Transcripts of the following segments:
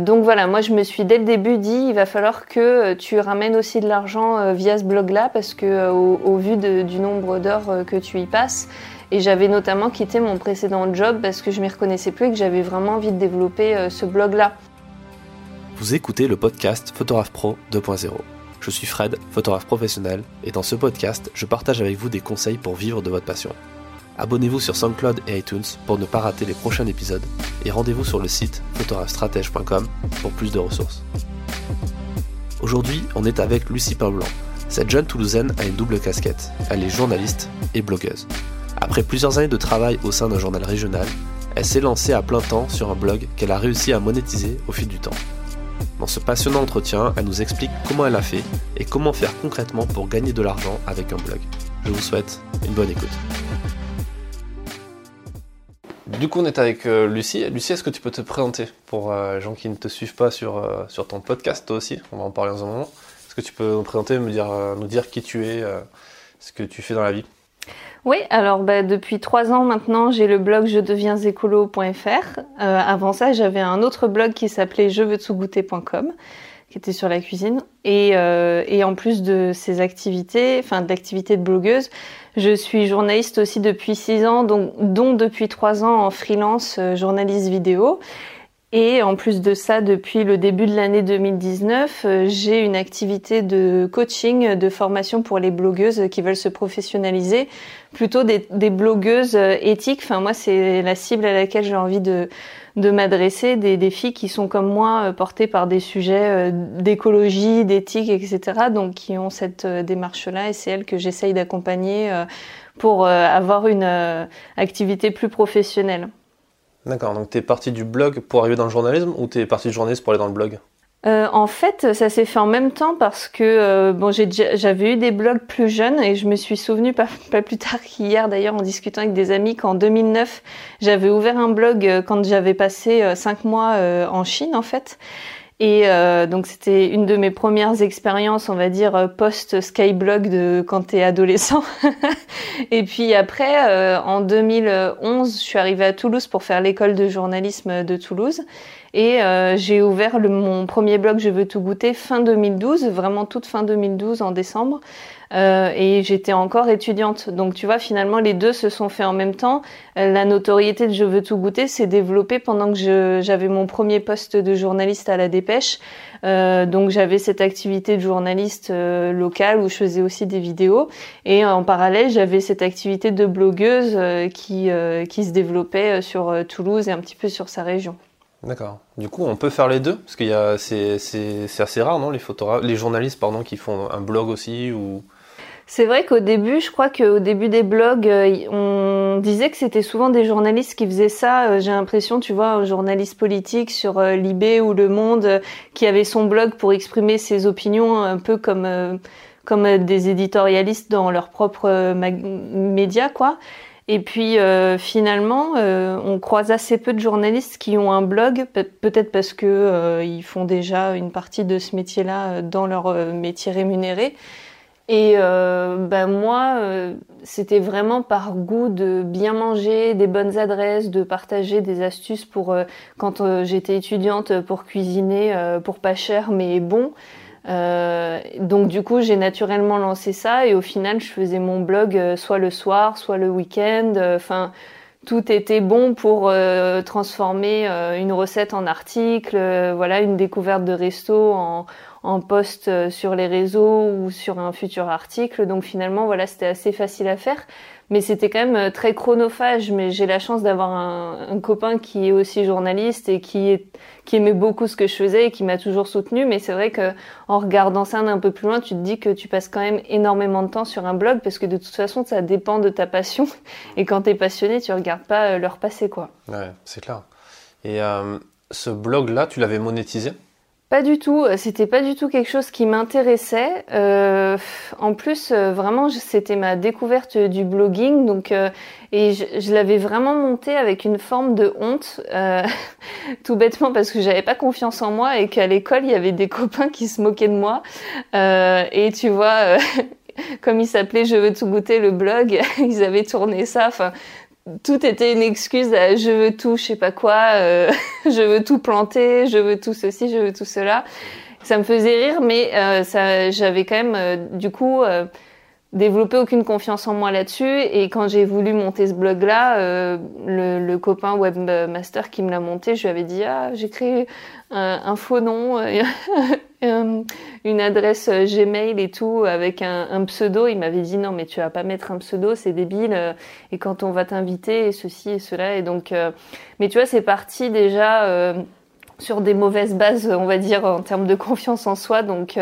donc voilà, moi je me suis dès le début dit il va falloir que tu ramènes aussi de l'argent via ce blog-là parce que au, vu du nombre d'heures que tu y passes, et j'avais notamment quitté mon précédent job parce que je m'y reconnaissais plus et que j'avais vraiment envie de développer ce blog-là. Vous écoutez le podcast Photographe Pro 2.0. Je suis Fred, photographe professionnel, et dans ce podcast, je partage avec vous des conseils pour vivre de votre passion. Abonnez-vous sur SoundCloud et iTunes pour ne pas rater les prochains épisodes, et rendez-vous sur le site photographestratège.com pour plus de ressources. Aujourd'hui, on est avec Lucie Pain-Blanc. Cette jeune Toulousaine a une double casquette. Elle est journaliste et blogueuse. Après plusieurs années de travail au sein d'un journal régional, elle s'est lancée à plein temps sur un blog qu'elle a réussi à monétiser au fil du temps. Dans ce passionnant entretien, elle nous explique comment elle a fait et comment faire concrètement pour gagner de l'argent avec un blog. Je vous souhaite une bonne écoute. Du coup, on est avec euh, Lucie. Lucie, est-ce que tu peux te présenter pour euh, les gens qui ne te suivent pas sur, euh, sur ton podcast, toi aussi? On va en parler dans un moment. Est-ce que tu peux nous présenter, me dire, nous dire qui tu es, ce que tu fais dans la vie? Oui, alors bah, depuis trois ans maintenant, j'ai le blog je deviens écolo.fr. Euh, avant ça, j'avais un autre blog qui s'appelait je veux goûter.com qui était sur la cuisine. Et, euh, et en plus de ces activités, enfin de l'activité de blogueuse, je suis journaliste aussi depuis six ans, donc, dont depuis trois ans en freelance euh, journaliste vidéo. Et en plus de ça, depuis le début de l'année 2019, euh, j'ai une activité de coaching, de formation pour les blogueuses qui veulent se professionnaliser, plutôt des, blogueuses euh, éthiques. Enfin, moi, c'est la cible à laquelle j'ai envie de, de m'adresser, des, des, filles qui sont comme moi euh, portées par des sujets d'écologie, d'éthique, etc. Donc, qui ont cette démarche-là, et c'est elles que j'essaye d'accompagner pour avoir une activité plus professionnelle. D'accord, donc tu es parti du blog pour arriver dans le journalisme ou tu es parti du journalisme pour aller dans le blog? Euh, en fait, ça s'est fait en même temps parce que euh, bon, j'avais eu des blogs plus jeunes et je me suis souvenu pas, plus tard qu'hier d'ailleurs en discutant avec des amis qu'en 2009 j'avais ouvert un blog euh, quand j'avais passé cinq mois en Chine en fait. Et donc c'était une de mes premières expériences, on va dire post Skyblog de quand t'es adolescent. et puis après, en 2011, je suis arrivée à Toulouse pour faire l'école de journalisme de Toulouse. Et euh, j'ai ouvert le, mon premier blog Je veux tout goûter fin 2012, vraiment toute fin 2012 en décembre. Euh, et j'étais encore étudiante. Donc tu vois, finalement, les deux se sont faits en même temps. Euh, la notoriété de Je veux tout goûter s'est développée pendant que j'avais mon premier poste de journaliste à la Dépêche. Euh, donc j'avais cette activité de journaliste euh, locale où je faisais aussi des vidéos. Et en parallèle, j'avais cette activité de blogueuse qui, qui se développait sur Toulouse et un petit peu sur sa région. D'accord. Du coup, on peut faire les deux parce qu'il y a c'est, c'est, assez rare, non, les photographes, les journalistes, pardon, qui font un blog aussi ou? C'est vrai qu'au début, je crois qu'au début des blogs, euh, on disait que c'était souvent des journalistes qui faisaient ça. Euh, j'ai l'impression, tu vois, un journaliste politique sur euh, Libé ou Le Monde qui avait son blog pour exprimer ses opinions un peu comme comme des éditorialistes dans leur propre média, quoi. Et puis euh, finalement, euh, on croise assez peu de journalistes qui ont un blog, peut-être parce que euh, ils font déjà une partie de ce métier-là dans leur métier rémunéré. Et ben moi, c'était vraiment par goût de bien manger, des bonnes adresses, de partager des astuces pour quand j'étais étudiante pour cuisiner pour pas cher mais bon. Euh, donc du coup, j'ai naturellement lancé ça et au final, je faisais mon blog euh, soit le soir, soit le week-end. Euh, enfin, tout était bon pour transformer une recette en article, voilà, une découverte de resto en, en post sur les réseaux ou sur un futur article. Donc finalement, voilà, c'était assez facile à faire mais c'était quand même euh, très chronophage. Mais j'ai la chance d'avoir un, copain qui est aussi journaliste et qui, qui aimait beaucoup ce que je faisais et qui m'a toujours soutenu. Mais c'est vrai que en regardant ça un peu plus loin, tu te dis que tu passes quand même énormément de temps sur un blog parce que de toute façon, ça dépend de ta passion. Et quand tu es passionné, tu regardes pas euh, l'heure passée, quoi. Ouais, c'est clair. Et euh, ce blog-là, tu l'avais monétisé? Pas du tout, euh, c'était pas du tout quelque chose qui m'intéressait. Euh, en plus, euh, vraiment, c'était ma découverte du blogging, donc et je, l'avais vraiment monté avec une forme de honte, tout bêtement parce que j'avais pas confiance en moi et qu'à l'école il y avait des copains qui se moquaient de moi. et tu vois, comme il s'appelait Je veux tout goûter le blog, ils avaient tourné ça. Enfin, tout était une excuse à je veux tout, je sais pas quoi, euh, je veux tout planter, je veux tout ceci, je veux tout cela. Ça me faisait rire, mais euh, ça, j'avais quand même euh, du coup développé aucune confiance en moi là-dessus. Et quand j'ai voulu monter ce blog-là, le, le, copain webmaster qui me l'a monté, je lui avais dit ah j'ai créé un, un faux nom. une adresse euh, Gmail et tout avec un, pseudo. Il m'avait dit non mais tu vas pas mettre un pseudo, c'est débile. Euh, et quand on va t'inviter, et ceci et cela. Et donc, euh, mais tu vois, c'est parti déjà sur des mauvaises bases, on va dire en termes de confiance en soi. Donc,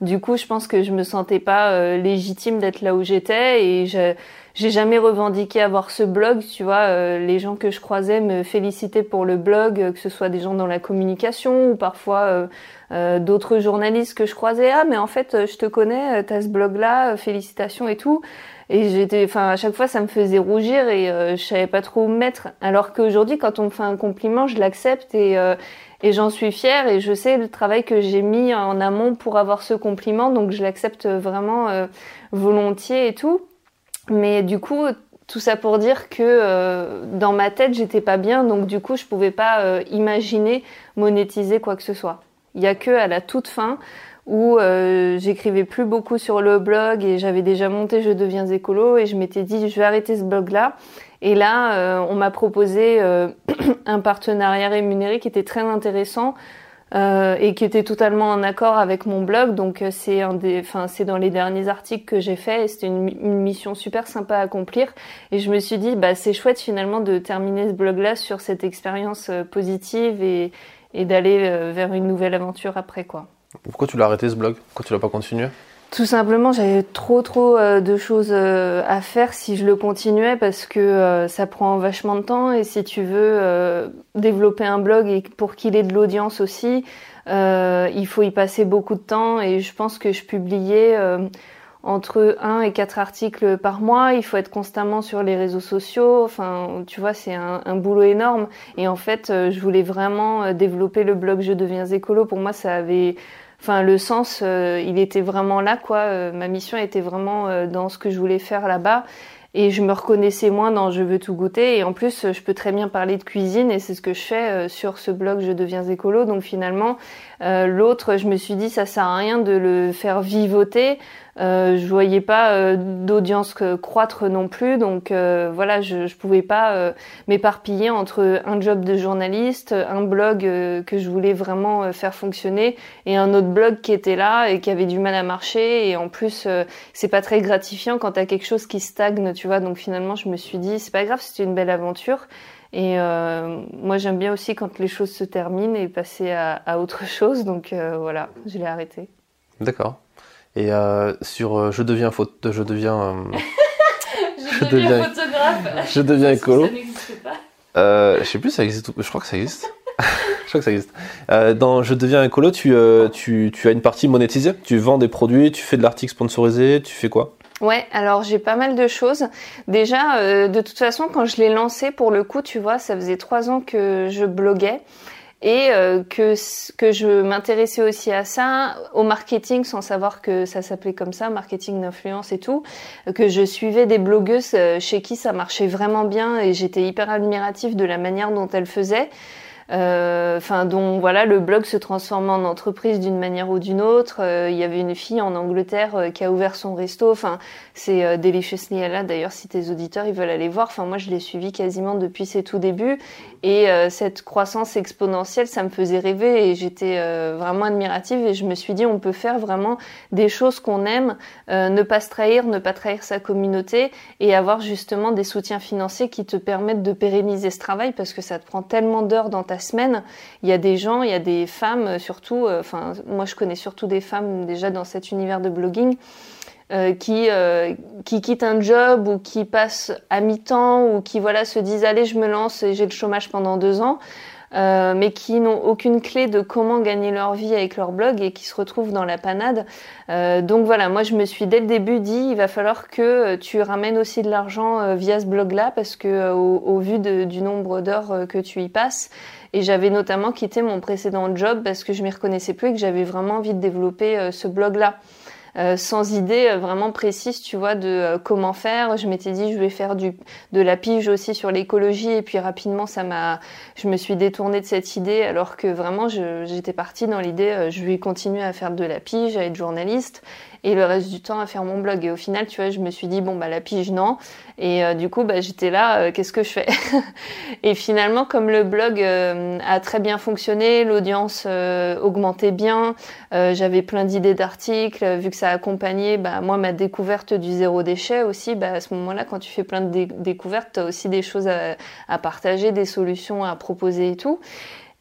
du coup, je pense que je me sentais pas légitime d'être là où j'étais et je j'ai jamais revendiqué avoir ce blog, tu vois. les gens que je croisais me félicitaient pour le blog, que ce soit des gens dans la communication ou parfois euh, d'autres journalistes que je croisais ah mais en fait euh, je te connais euh, t'as ce blog là félicitations et tout et j'étais enfin à chaque fois ça me faisait rougir et je savais pas trop où me mettre. Alors qu'aujourd'hui quand on me fait un compliment je l'accepte et et j'en suis fière. Et je sais le travail que j'ai mis en amont pour avoir ce compliment. Donc je l'accepte vraiment volontiers et tout. Mais du coup tout ça pour dire que dans ma tête j'étais pas bien. Donc du coup je pouvais pas imaginer monétiser quoi que ce soit. Il y a que à la toute fin où euh, j'écrivais plus beaucoup sur le blog et j'avais déjà monté Je deviens écolo et je m'étais dit je vais arrêter ce blog là. Et là, euh, on m'a proposé euh, un partenariat rémunéré qui était très intéressant euh, et qui était totalement en accord avec mon blog. Donc c'est un des, enfin c'est dans les derniers articles que j'ai fait c'était une, une, mission super sympa à accomplir. Et je me suis dit bah c'est chouette finalement de terminer ce blog là sur cette expérience positive et et d'aller euh, vers une nouvelle aventure après quoi. Pourquoi tu l'as arrêté ce blog Pourquoi tu l'as pas continué tout simplement, j'avais trop trop euh, de choses euh, à faire si je le continuais parce que ça prend vachement de temps et si tu veux développer un blog et pour qu'il ait de l'audience aussi, il faut y passer beaucoup de temps et je pense que je publiais entre 1 et 4 articles par mois, il faut être constamment sur les réseaux sociaux, enfin tu vois c'est un, un, boulot énorme. Et en fait euh, je voulais vraiment euh, développer le blog Je deviens écolo, pour moi ça avait enfin le sens euh, il était vraiment là quoi, ma mission était vraiment dans ce que je voulais faire là-bas. Et je me reconnaissais moins dans je veux tout goûter. Et en plus je peux très bien parler de cuisine et c'est ce que je fais sur ce blog je deviens écolo. Donc finalement l'autre je me suis dit ça sert à rien de le faire vivoter euh, je voyais pas euh, d'audience croître non plus, donc euh, voilà, je, je pouvais pas euh, m'éparpiller entre un job de journaliste, un blog que je voulais vraiment faire fonctionner et un autre blog qui était là et qui avait du mal à marcher et en plus c'est pas très gratifiant quand t'as quelque chose qui stagne, tu vois. Donc finalement, je me suis dit c'est pas grave, c'était une belle aventure. Et moi, j'aime bien aussi quand les choses se terminent et passer à, à autre chose. Donc voilà, je l'ai arrêté. D'accord. Et euh, sur euh, je deviens faute, je deviens, euh, je, deviens, photographe. Je deviens écolo. Ça n'existe pas. Euh, je sais plus, ça existe. Je crois que ça existe. je crois que ça existe. Euh, dans Je deviens écolo, tu, tu, tu as une partie monétisée. Tu vends des produits, tu fais de l'article sponsorisé, tu fais quoi? Ouais, alors j'ai pas mal de choses. Déjà, de toute façon, quand je l'ai lancé, pour le coup, tu vois, ça faisait trois ans que je bloguais et euh, que que je m'intéressais aussi à ça, au marketing sans savoir que ça s'appelait comme ça, marketing d'influence et tout, que je suivais des blogueuses euh, chez qui ça marchait vraiment bien et j'étais hyper admirative de la manière dont elles faisaient. Euh, enfin dont voilà le blog se transformait en entreprise d'une manière ou d'une autre. Euh, il y avait une fille en Angleterre euh, qui a ouvert son resto. Enfin c'est Deliciously là d'ailleurs si tes auditeurs ils veulent aller voir. Enfin moi je l'ai suivi quasiment depuis ses tout débuts et cette croissance exponentielle ça me faisait rêver et j'étais vraiment admirative et je me suis dit on peut faire vraiment des choses qu'on aime, ne pas se trahir, ne pas trahir sa communauté et avoir justement des soutiens financiers qui te permettent de pérenniser ce travail parce que ça te prend tellement d'heures dans ta il y a des gens, il y a des femmes euh, surtout, euh, enfin moi je connais surtout des femmes déjà dans cet univers de blogging. Euh, qui qui quittent un job ou qui passent à mi-temps ou qui voilà se disent allez je me lance et j'ai le chômage pendant deux ans euh, mais qui n'ont aucune clé de comment gagner leur vie avec leur blog et qui se retrouvent dans la panade. Euh, donc voilà, moi je me suis dès le début dit il va falloir que tu ramènes aussi de l'argent via ce blog-là parce que au, vu du nombre d'heures que tu y passes, et j'avais notamment quitté mon précédent job parce que je m'y reconnaissais plus et que j'avais vraiment envie de développer euh, ce blog-là. Sans idée vraiment précise, tu vois, de comment faire. Je m'étais dit, je vais faire du, de la pige aussi sur l'écologie, et puis rapidement, ça m'a, je me suis détournée de cette idée, alors que vraiment, j'étais partie dans l'idée, je vais continuer à faire de la pige, à être journaliste et le reste du temps à faire mon blog. Et au final, tu vois, je me suis dit bon bah la pige non. Et euh, du coup, bah j'étais là, euh, qu'est-ce que je fais? Et finalement, comme le blog euh, a très bien fonctionné, l'audience augmentait bien, j'avais plein d'idées d'articles, vu que ça accompagnait bah moi ma découverte du zéro déchet aussi. Bah à ce moment-là, quand tu fais plein de découvertes, t'as aussi des choses à, à partager, des solutions à proposer et tout.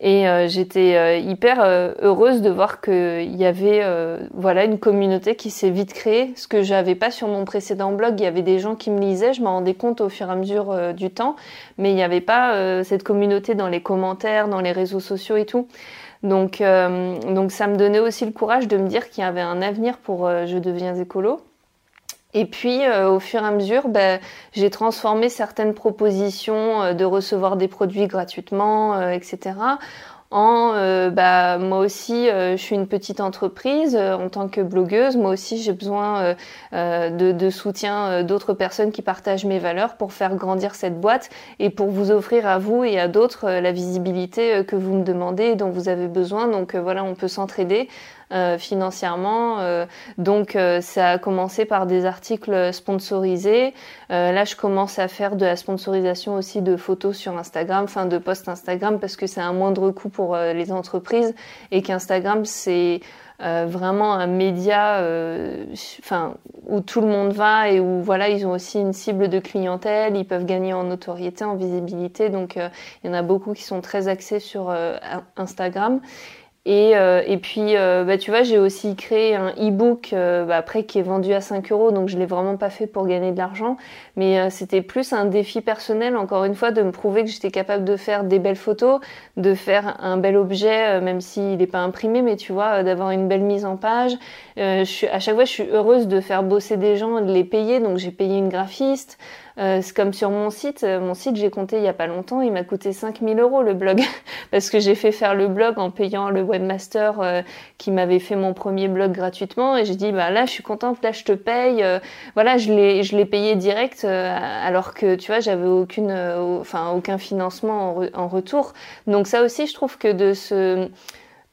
Et euh, j'étais euh, hyper euh, heureuse de voir qu'il y avait voilà une communauté qui s'est vite créée, ce que j'avais pas sur mon précédent blog. Il y avait des gens qui me lisaient, je m'en rendais compte au fur et à mesure du temps, mais il n'y avait pas cette communauté dans les commentaires, dans les réseaux sociaux et tout. Donc, donc ça me donnait aussi le courage de me dire qu'il y avait un avenir pour Je deviens écolo. Et puis, euh, au fur et à mesure, ben, j'ai transformé certaines propositions euh, de recevoir des produits gratuitement, euh, etc., en bah, moi aussi je suis une petite entreprise en tant que blogueuse moi aussi j'ai besoin de, de, soutien d'autres personnes qui partagent mes valeurs pour faire grandir cette boîte et pour vous offrir à vous et à d'autres la visibilité que vous me demandez et dont vous avez besoin donc voilà on peut s'entraider euh, financièrement. Euh, donc euh, ça a commencé par des articles sponsorisés. là, je commence à faire de la sponsorisation aussi de photos sur Instagram, enfin de posts Instagram, parce que c'est un moindre coût pour les entreprises et qu'Instagram c'est vraiment un média où tout le monde va et où voilà ils ont aussi une cible de clientèle ils peuvent gagner en notoriété en visibilité donc il y en a beaucoup qui sont très axés sur Instagram et, euh, et puis, euh, bah, tu vois, j'ai aussi créé un e-book euh, bah, après qui est vendu à 5 euros, donc je l'ai vraiment pas fait pour gagner de l'argent, mais c'était plus un défi personnel, encore une fois, de me prouver que j'étais capable de faire des belles photos, de faire un bel objet, même s'il n'est pas imprimé, mais tu vois, d'avoir une belle mise en page. je suis, à chaque fois, je suis heureuse de faire bosser des gens, de les payer, donc j'ai payé une graphiste. Euh, c'est comme sur mon site. Euh, mon site, j'ai compté il y a pas longtemps, il m'a coûté 5000 euros le blog. Parce que j'ai fait faire le blog en payant le webmaster euh, qui m'avait fait mon premier blog gratuitement. Et j'ai dit, bah là, je suis contente, là, je te paye. voilà, je l'ai, je l'ai payé direct alors que, tu vois, j'avais aucune, enfin, aucun financement en, en, retour. Donc ça aussi, je trouve que de ce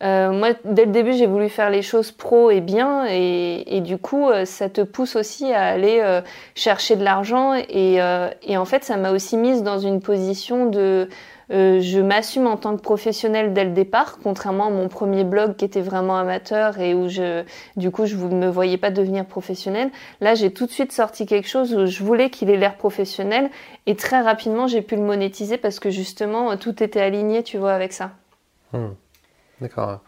euh, moi, dès le début, j'ai voulu faire les choses pro et bien, et, et du coup, euh, ça te pousse aussi à aller euh, chercher de l'argent, et, euh, et, en fait, ça m'a aussi mise dans une position de, je m'assume en tant que professionnelle dès le départ, contrairement à mon premier blog qui était vraiment amateur et où je, du coup, je ne me voyais pas devenir professionnelle. Là, j'ai tout de suite sorti quelque chose où je voulais qu'il ait l'air professionnel, et très rapidement, j'ai pu le monétiser parce que justement, tout était aligné, tu vois, avec ça. Hmm. D'accord.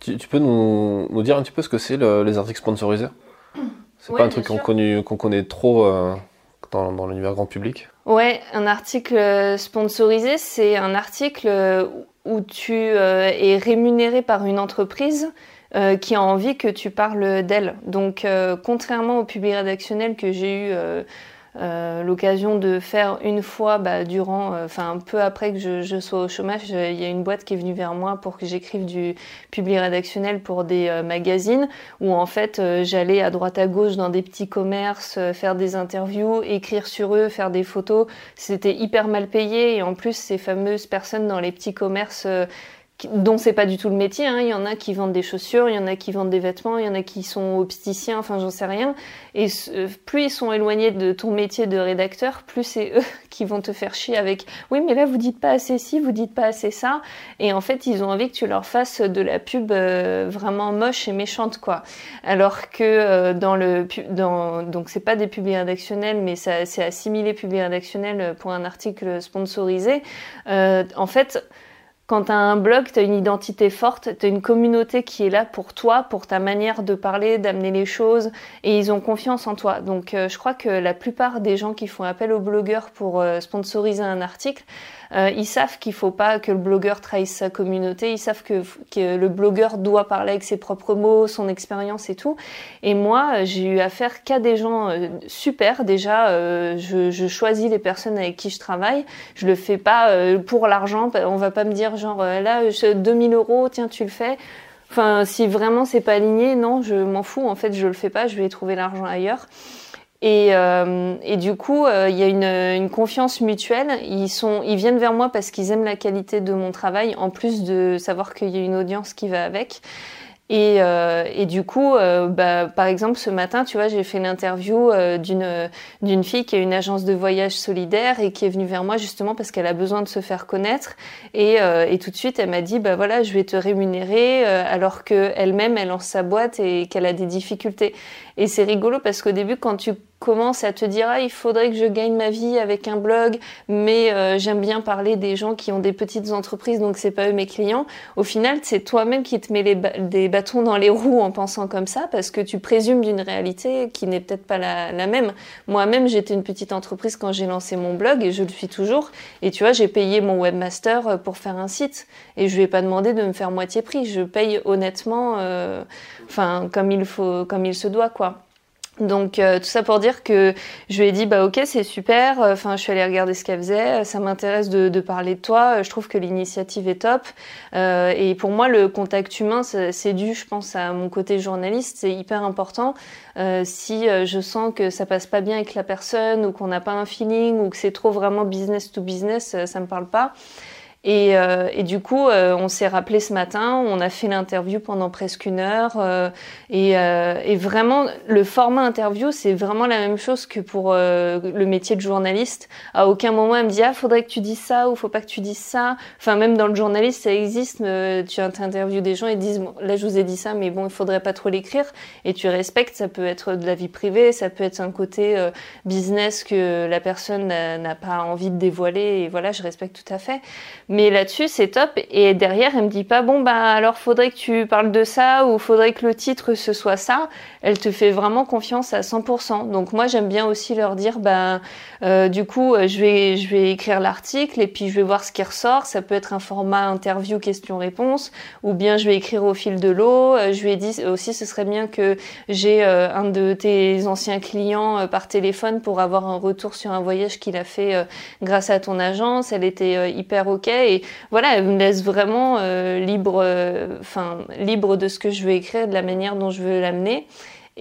Tu, peux nous, nous, dire un petit peu ce que c'est les articles sponsorisés C'est pas un truc qu'on qu'on connaît trop euh, dans, dans l'univers grand public Ouais, un article euh, sponsorisé, c'est un article euh, où tu es rémunéré par une entreprise qui a envie que tu parles d'elle. Donc, contrairement au public rédactionnel que j'ai eu euh, l'occasion de faire une fois bah, durant, euh, enfin peu après que je, je sois au chômage, euh, il y a une boîte qui est venue vers moi pour que j'écrive du public rédactionnel pour des magazines où en fait j'allais à droite à gauche dans des petits commerces, faire des interviews, écrire sur eux, faire des photos. C'était hyper mal payé et en plus ces fameuses personnes dans les petits commerces dont c'est pas du tout le métier. Hein. Il y en a qui vendent des chaussures, il y en a qui vendent des vêtements, il y en a qui sont opticiens, enfin j'en sais rien. Et euh, plus ils sont éloignés de ton métier de rédacteur, plus c'est eux qui vont te faire chier avec oui mais là vous dites pas assez ci, vous dites pas assez ça. Et en fait ils ont envie que tu leur fasses de la pub euh, vraiment moche et méchante quoi. Alors que euh, dans le dans donc c'est pas des pubs rédactionnels mais c'est assimilé pub rédactionnel pour un article sponsorisé. en fait quand tu un blog, tu une identité forte, tu une communauté qui est là pour toi, pour ta manière de parler, d'amener les choses, et ils ont confiance en toi. Donc euh, je crois que la plupart des gens qui font appel aux blogueurs pour euh, sponsoriser un article, euh, ils savent qu'il faut pas que le blogueur trahisse sa communauté, ils savent que, que, le blogueur doit parler avec ses propres mots, son expérience et tout. Et moi, j'ai eu affaire qu'à des gens euh, super. Déjà, euh, je, je, choisis les personnes avec qui je travaille. Je le fais pas pour l'argent. On va pas me dire genre là, 2000 euros, tiens, tu le fais Enfin, si vraiment c'est pas aligné, non, je m'en fous. En fait, je le fais pas. Je vais trouver l'argent ailleurs. Et, euh, et, du coup, euh, il y a une, confiance mutuelle. Ils sont, ils viennent vers moi parce qu'ils aiment la qualité de mon travail, en plus de savoir qu'il y a une audience qui va avec. Et, euh, du coup, bah, par exemple, ce matin, tu vois, j'ai fait l'interview d'une d'une fille qui a une agence de voyage solidaire et qui est venue vers moi justement parce qu'elle a besoin de se faire connaître. Et, et tout de suite, elle m'a dit, bah voilà, je vais te rémunérer, alors que elle-même, elle lance sa boîte et qu'elle a des difficultés. Et c'est rigolo parce qu'au début, quand tu commences à te dire ah il faudrait que je gagne ma vie avec un blog mais euh, j'aime bien parler des gens qui ont des petites entreprises donc c'est pas eux mes clients au final c'est toi-même qui te mets les des bâtons dans les roues en pensant comme ça parce que tu présumes d'une réalité qui n'est peut-être pas la, même. Moi-même j'étais une petite entreprise quand j'ai lancé mon blog et je le suis toujours. Et tu vois j'ai payé mon webmaster euh, pour faire un site. Et je lui ai pas demandé de me faire moitié prix. Je paye honnêtement euh, enfin comme il faut comme il se doit quoi donc euh, tout ça pour dire que je lui ai dit bah ok c'est super. Enfin je suis allée regarder ce qu'elle faisait. Ça m'intéresse de, parler de toi. Je trouve que l'initiative est top. Euh, et pour moi le contact humain c'est dû je pense à mon côté journaliste. C'est hyper important. Euh, si je sens que ça passe pas bien avec la personne ou qu'on n'a pas un feeling ou que c'est trop vraiment business to business, ça me parle pas. Et, euh, et, du coup, euh, on s'est rappelé ce matin, on a fait l'interview pendant presque une heure. Euh, et, vraiment, le format interview, c'est vraiment la même chose que pour le métier de journaliste. À aucun moment, elle me dit ah, faudrait que tu dises ça ou faut pas que tu dises ça. Enfin, même dans le journaliste, ça existe. tu interviews des gens et disent bon, là, je vous ai dit ça, mais bon, il faudrait pas trop l'écrire. Et tu respectes. Ça peut être de la vie privée, ça peut être un côté business que la personne n'a pas envie de dévoiler. Et voilà, je respecte tout à fait. Mais là-dessus, c'est top. Et derrière, elle me dit pas, bon, bah, alors faudrait que tu parles de ça ou faudrait que le titre ce soit ça. Elle te fait vraiment confiance à 100%. Donc moi, j'aime bien aussi leur dire, bah, euh, du coup, je vais, je vais écrire l'article et puis je vais voir ce qui ressort. Ça peut être un format interview question-réponse ou bien je vais écrire au fil de l'eau. Euh, je lui ai dit aussi, ce serait bien que j'ai euh, un de tes anciens clients par téléphone pour avoir un retour sur un voyage qu'il a fait grâce à ton agence. Elle était hyper ok et voilà, elle me laisse vraiment euh, libre, euh, enfin libre de ce que je veux écrire, de la manière dont je veux l'amener.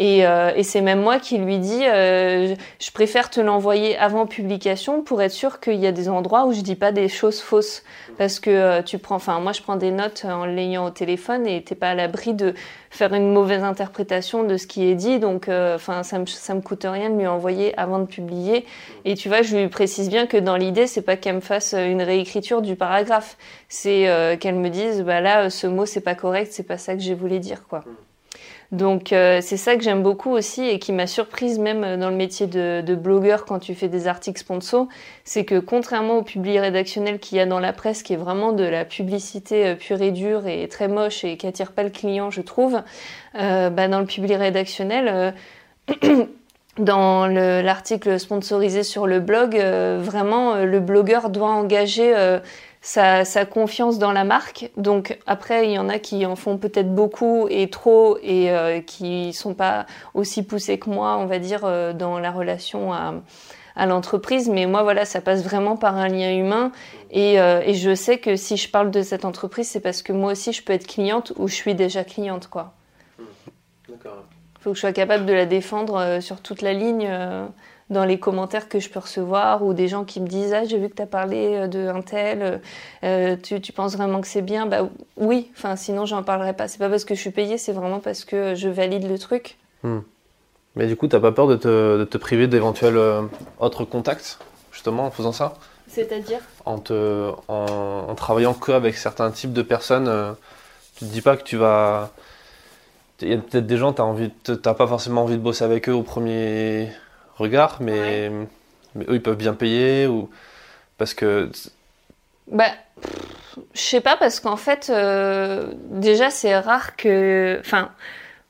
Et, euh, et c'est même moi qui lui dis, euh, je préfère te l'envoyer avant publication pour être sûr qu'il y a des endroits où je dis pas des choses fausses. Parce que euh, tu prends, enfin moi je prends des notes en l'ayant au téléphone et t'es pas à l'abri de faire une mauvaise interprétation de ce qui est dit. Donc enfin ça me ça me coûte rien de lui envoyer avant de publier. Et tu vois, je lui précise bien que dans l'idée c'est pas qu'elle me fasse une réécriture du paragraphe, c'est qu'elle me dise bah là ce mot c'est pas correct, c'est pas ça que j'ai voulu dire quoi. Donc euh, c'est ça que j'aime beaucoup aussi et qui m'a surprise même dans le métier de, blogueur quand tu fais des articles sponsors, c'est que contrairement au public rédactionnel qu'il y a dans la presse, qui est vraiment de la publicité euh, pure et dure et très moche et qui attire pas le client, je trouve, euh, bah, dans le public rédactionnel. Euh, dans l'article sponsorisé sur le blog, vraiment, le blogueur doit engager sa, sa, confiance dans la marque. Donc après, il y en a qui en font peut-être beaucoup et trop et euh, qui sont pas aussi poussés que moi, on va dire, euh, dans la relation à, à l'entreprise. Mais moi, voilà, ça passe vraiment par un lien humain. Et, euh, et je sais que si je parle de cette entreprise, c'est parce que moi aussi, je peux être cliente ou je suis déjà cliente, quoi. D'accord. Faut que je sois capable de la défendre euh, sur toute la ligne. Euh, dans les commentaires que je peux recevoir ou des gens qui me disent ah j'ai vu que tu as parlé euh, de un tel euh, tu, tu, penses vraiment que c'est bien? Bah oui. Enfin sinon j'en parlerai pas. C'est pas parce que je suis payée c'est vraiment parce que je valide le truc. Hmm. mais du coup t'as pas peur de te, de te priver d'éventuels euh, autres contacts justement en faisant ça? C'est-à-dire? En, te, en, en, travaillant que avec certains types de personnes euh, tu te dis pas que tu vas il y a peut-être des gens, tu n'as pas forcément envie de bosser avec eux au premier, regard, mais, mais eux, ils peuvent bien payer ou parce que. Bah, je sais pas, parce qu'en fait, euh, déjà, c'est rare que. Enfin.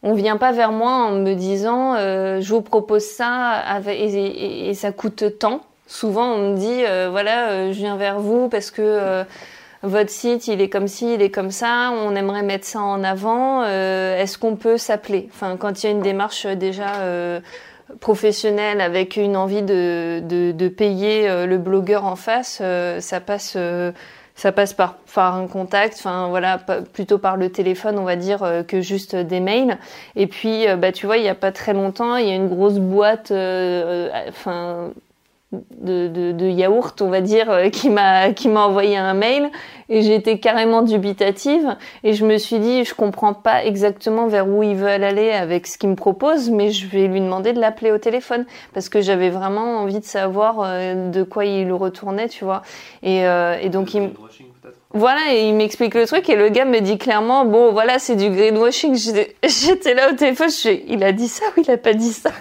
On vient pas vers moi en me disant euh, je vous propose ça et, ça coûte tant. Souvent on me dit euh, voilà je viens vers vous parce que votre site il est comme ci, il est comme ça, on aimerait mettre ça en avant. Est-ce qu'on peut s'appeler? Enfin quand il y a une démarche déjà professionnel avec une envie de, de, de payer euh, le blogueur en face, euh, ça passe, euh, ça passe par, par un contact, enfin voilà, plutôt par le téléphone, on va dire, que juste des mails. Et puis, bah tu vois, il y a pas très longtemps, il y a une grosse boîte, enfin de, de, de, yaourt, on va dire, euh, qui m'a qui m'a envoyé un mail et été carrément dubitative et je me suis dit je comprends pas exactement vers où ils veulent aller avec ce qu'ils me proposent, mais je vais lui demander de l'appeler au téléphone parce que j'avais vraiment envie de savoir euh, de quoi il retournait, tu vois. Et, euh, et donc il voilà, et il m'explique le truc et le gars me dit clairement, bon, voilà, c'est du greenwashing. J'étais là au téléphone, je il a dit ça ou il a pas dit ça?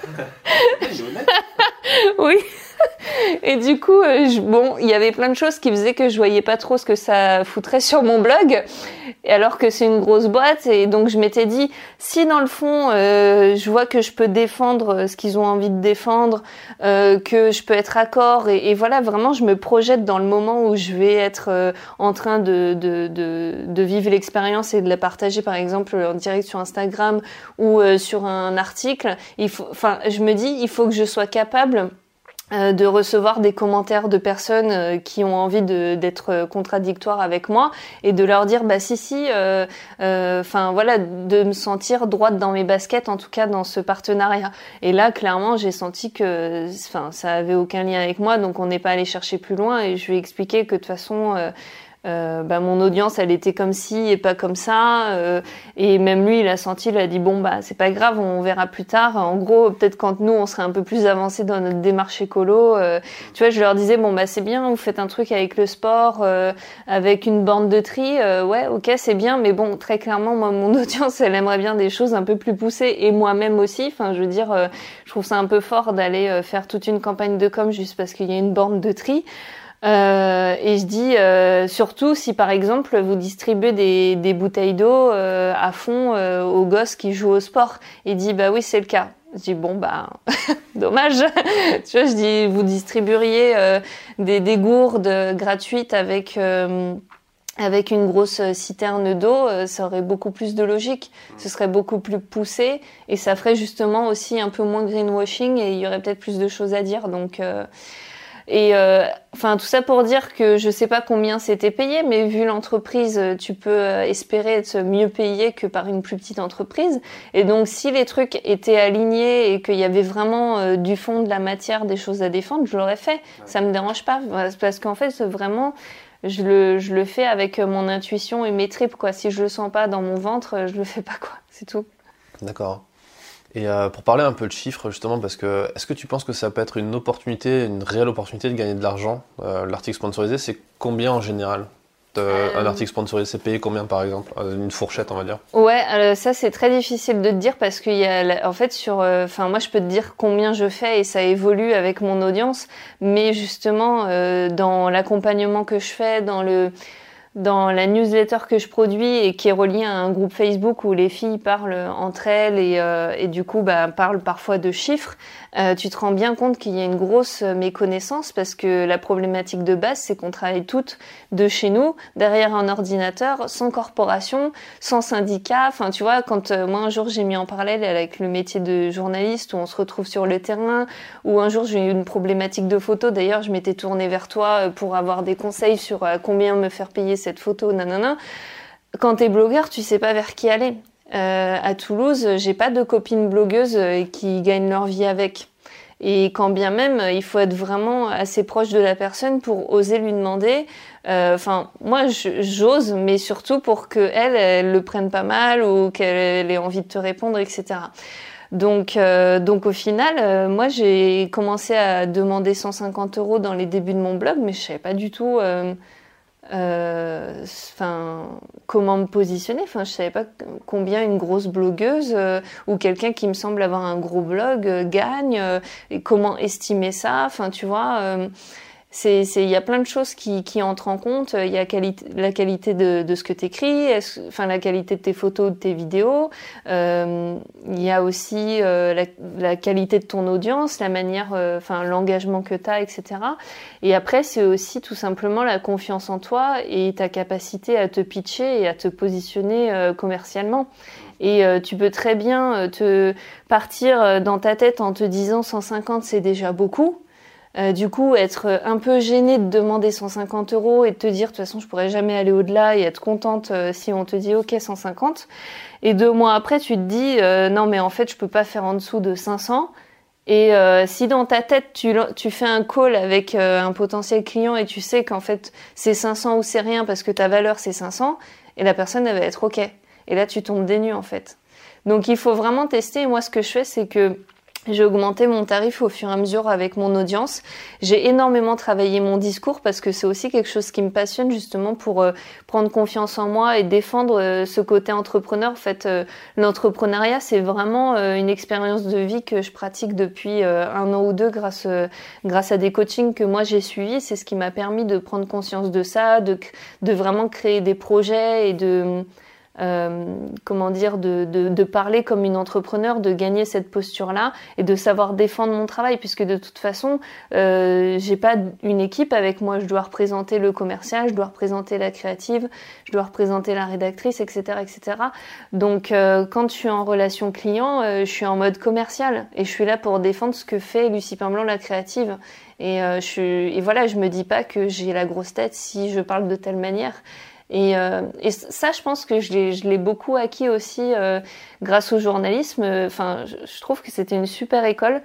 Oui. Et du coup, euh, bon, il y avait plein de choses qui faisaient que je voyais pas trop ce que ça foutrait sur mon blog, alors que c'est une grosse boîte. Et donc je m'étais dit, si dans le fond, euh, je vois que je peux défendre euh, ce qu'ils ont envie de défendre, que je peux être accord, et, et, voilà, vraiment, je me projette dans le moment où je vais être en train de, de, de, de vivre l'expérience et de la partager, par exemple, en direct sur Instagram ou sur un article. Enfin, je me dis, il faut que je sois capable euh, de recevoir des commentaires de personnes euh, qui ont envie d'être contradictoires avec moi et de leur dire bah si si euh, enfin voilà de me sentir droite dans mes baskets en tout cas dans ce partenariat. Et là clairement j'ai senti que enfin ça avait aucun lien avec moi donc on n'est pas allé chercher plus loin et je lui ai expliqué que de toute façon euh, bah, mon audience elle était comme ci et pas comme ça euh, et même lui il a senti il a dit bon bah c'est pas grave on verra plus tard. En gros peut-être quand nous on serait un peu plus avancé dans notre démarche écolo euh, tu vois je leur disais bon bah c'est bien vous faites un truc avec le sport avec une bande de tri ouais ok c'est bien mais bon très clairement moi mon audience elle aimerait bien des choses un peu plus poussées et moi-même aussi. Enfin je veux dire je trouve ça un peu fort d'aller faire toute une campagne de com juste parce qu'il y a une bande de tri euh, et je dis euh, surtout si par exemple vous distribuez des, des bouteilles d'eau euh, à fond euh, aux gosses qui jouent au sport. Il dit bah oui c'est le cas. Je dis bon bah dommage. tu vois je dis vous distribueriez euh, des, des gourdes gratuites avec avec une grosse citerne d'eau, ça aurait beaucoup plus de logique. Ce serait beaucoup plus poussé et ça ferait justement aussi un peu moins greenwashing et il y aurait peut-être plus de choses à dire. Donc et euh, enfin tout ça pour dire que je sais pas combien c'était payé, mais vu l'entreprise, tu peux euh, espérer être mieux payé que par une plus petite entreprise. Et donc si les trucs étaient alignés et qu'il y avait vraiment euh, du fond, de la matière, des choses à défendre, je l'aurais fait. Ça me dérange pas parce qu'en fait vraiment je le, je le fais avec mon intuition et mes tripes quoi. Si je le sens pas dans mon ventre, je le fais pas quoi. C'est tout. D'accord. Et euh, pour parler un peu de chiffres, justement, parce que est-ce que tu penses que ça peut être une opportunité, une réelle opportunité de gagner de l'argent euh, L'article sponsorisé, c'est combien en général euh, Un article sponsorisé, c'est payé combien par exemple Une fourchette, on va dire? Ouais, ça c'est très difficile de te dire parce qu'il y a, en fait, sur, enfin, moi je peux te dire combien je fais et ça évolue avec mon audience, mais justement, dans l'accompagnement que je fais, dans le dans la newsletter que je produis et qui est reliée à un groupe Facebook où les filles parlent entre elles et, euh, du coup bah, parlent parfois de chiffres, euh, tu te rends bien compte qu'il y a une grosse méconnaissance parce que la problématique de base, c'est qu'on travaille toutes de chez nous, derrière un ordinateur, sans corporation, sans syndicat. Enfin, tu vois, quand euh, moi un jour j'ai mis en parallèle avec le métier de journaliste où on se retrouve sur le terrain, ou un jour j'ai eu une problématique de photo. D'ailleurs, je m'étais tournée vers toi pour avoir des conseils sur combien me faire payer cette photo, nanana. Quand t'es blogueur, tu sais pas vers qui aller. Euh, à Toulouse, j'ai pas de copines blogueuses euh, qui gagnent leur vie avec. Et quand bien même, il faut être vraiment assez proche de la personne pour oser lui demander. Euh, enfin, moi, j'ose, mais surtout pour que elle, le prenne pas mal ou qu'elle ait envie de te répondre, etc. Donc, donc au final, moi, j'ai commencé à demander 150 euros dans les débuts de mon blog, mais je savais pas du tout euh, enfin, comment me positionner? Enfin, je savais pas combien une grosse blogueuse euh, ou quelqu'un qui me semble avoir un gros blog euh, gagne et comment estimer ça? Enfin, tu vois c'est il y a plein de choses qui, qui entrent en compte. Il y a la qualité de, de ce que tu écris, enfin la qualité de tes photos, de tes vidéos. Euh, il y a aussi euh, la, la, qualité de ton audience, la manière, euh, enfin l'engagement que tu as, etc. Et après, c'est aussi tout simplement la confiance en toi et ta capacité à te pitcher et à te positionner euh, commercialement. Et tu peux très bien te partir dans ta tête en te disant 150 c'est déjà beaucoup. Euh, du coup, être un peu gêné de demander 150 euros et de te dire de toute façon je pourrais jamais aller au-delà et être contente euh, si on te dit ok 150. Et deux mois après, tu te dis euh, non mais en fait je peux pas faire en dessous de 500. Et si dans ta tête tu, tu fais un call avec un potentiel client et tu sais qu'en fait c'est 500 ou c'est rien parce que ta valeur c'est 500, et la personne elle va être ok. Et là tu tombes dénu en fait. Donc il faut vraiment tester. Et moi ce que je fais c'est que j'ai augmenté mon tarif au fur et à mesure avec mon audience. J'ai énormément travaillé mon discours parce que c'est aussi quelque chose qui me passionne justement pour euh, prendre confiance en moi et défendre euh, ce côté entrepreneur. En fait, euh, l'entrepreneuriat, c'est vraiment une expérience de vie que je pratique depuis un an ou deux grâce, grâce à des coachings que moi j'ai suivis. C'est ce qui m'a permis de prendre conscience de ça, de, de vraiment créer des projets et de comment dire, de, de, parler comme une entrepreneur, de gagner cette posture-là et de savoir défendre mon travail, puisque de toute façon, euh, j'ai pas une équipe avec moi. Je dois représenter le commercial, je dois représenter la créative, je dois représenter la rédactrice, etc., etc. Donc, euh, quand je suis en relation client, euh, je suis en mode commercial et je suis là pour défendre ce que fait Lucie Pimblanc, la créative. Et, euh, je et voilà, je me dis pas que j'ai la grosse tête si je parle de telle manière. Et, euh, et, ça, je pense que je l'ai beaucoup acquis aussi euh, grâce au journalisme. Enfin, je, trouve que c'était une super école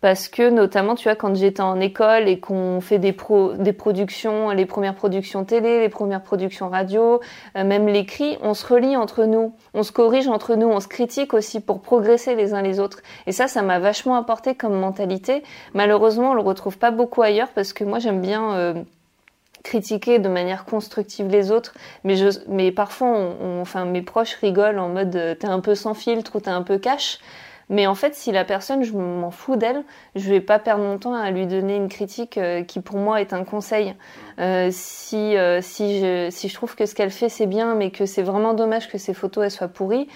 parce que notamment, tu vois, quand j'étais en école et qu'on fait des, pro, des productions, les premières productions télé, les premières productions radio, euh, même l'écrit, on se relie entre nous, on se corrige entre nous, on se critique aussi pour progresser les uns les autres. Et ça, ça m'a vachement apporté comme mentalité. Malheureusement, on le retrouve pas beaucoup ailleurs parce que moi, j'aime bien euh, critiquer de manière constructive les autres, mais, je, mais parfois, on, enfin, mes proches rigolent en mode euh, t'es un peu sans filtre ou t'es un peu cash. Mais en fait, si la personne, je m'en fous d'elle, je vais pas perdre mon temps à lui donner une critique euh, qui pour moi est un conseil. Euh, si si je si je trouve que ce qu'elle fait c'est bien, mais que c'est vraiment dommage que ses photos soient pourries,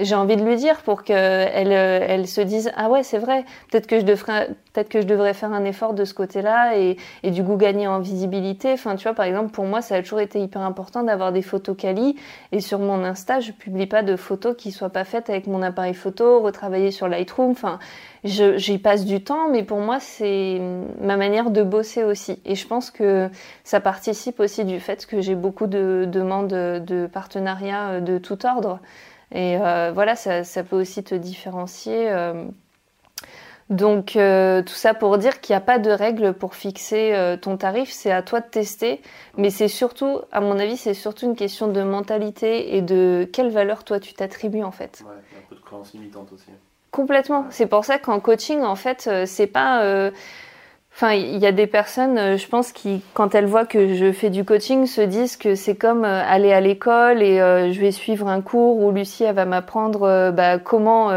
j'ai envie de lui dire pour qu'elle euh, elle se dise ah ouais c'est vrai peut-être que je devrais peut-être que je devrais faire un effort de ce côté-là et, du coup gagner en visibilité. Enfin tu vois par exemple pour moi ça a toujours été hyper important d'avoir des photos quali. Et sur mon Insta je publie pas de photos qui soient pas faites avec mon appareil photo retravailler sur Lightroom. Enfin j'y passe du temps mais pour moi c'est ma manière de bosser aussi. Et je pense que ça participe aussi du fait que j'ai beaucoup de demandes de partenariats de tout ordre et euh, voilà, ça, ça, peut aussi te différencier. Euh. Donc euh, tout ça pour dire qu'il n'y a pas de règle pour fixer euh, ton tarif, c'est à toi de tester, mais c'est surtout, à mon avis, c'est surtout une question de mentalité et de quelle valeur toi tu t'attribues en fait. Ouais, un peu de croyance limitante aussi. Complètement. C'est pour ça qu'en coaching, en fait, c'est pas Enfin, il y a des personnes, euh, je pense, qui, quand elles voient que je fais du coaching, se disent que c'est comme euh, aller à l'école et euh, je vais suivre un cours où Lucie elle va m'apprendre bah, comment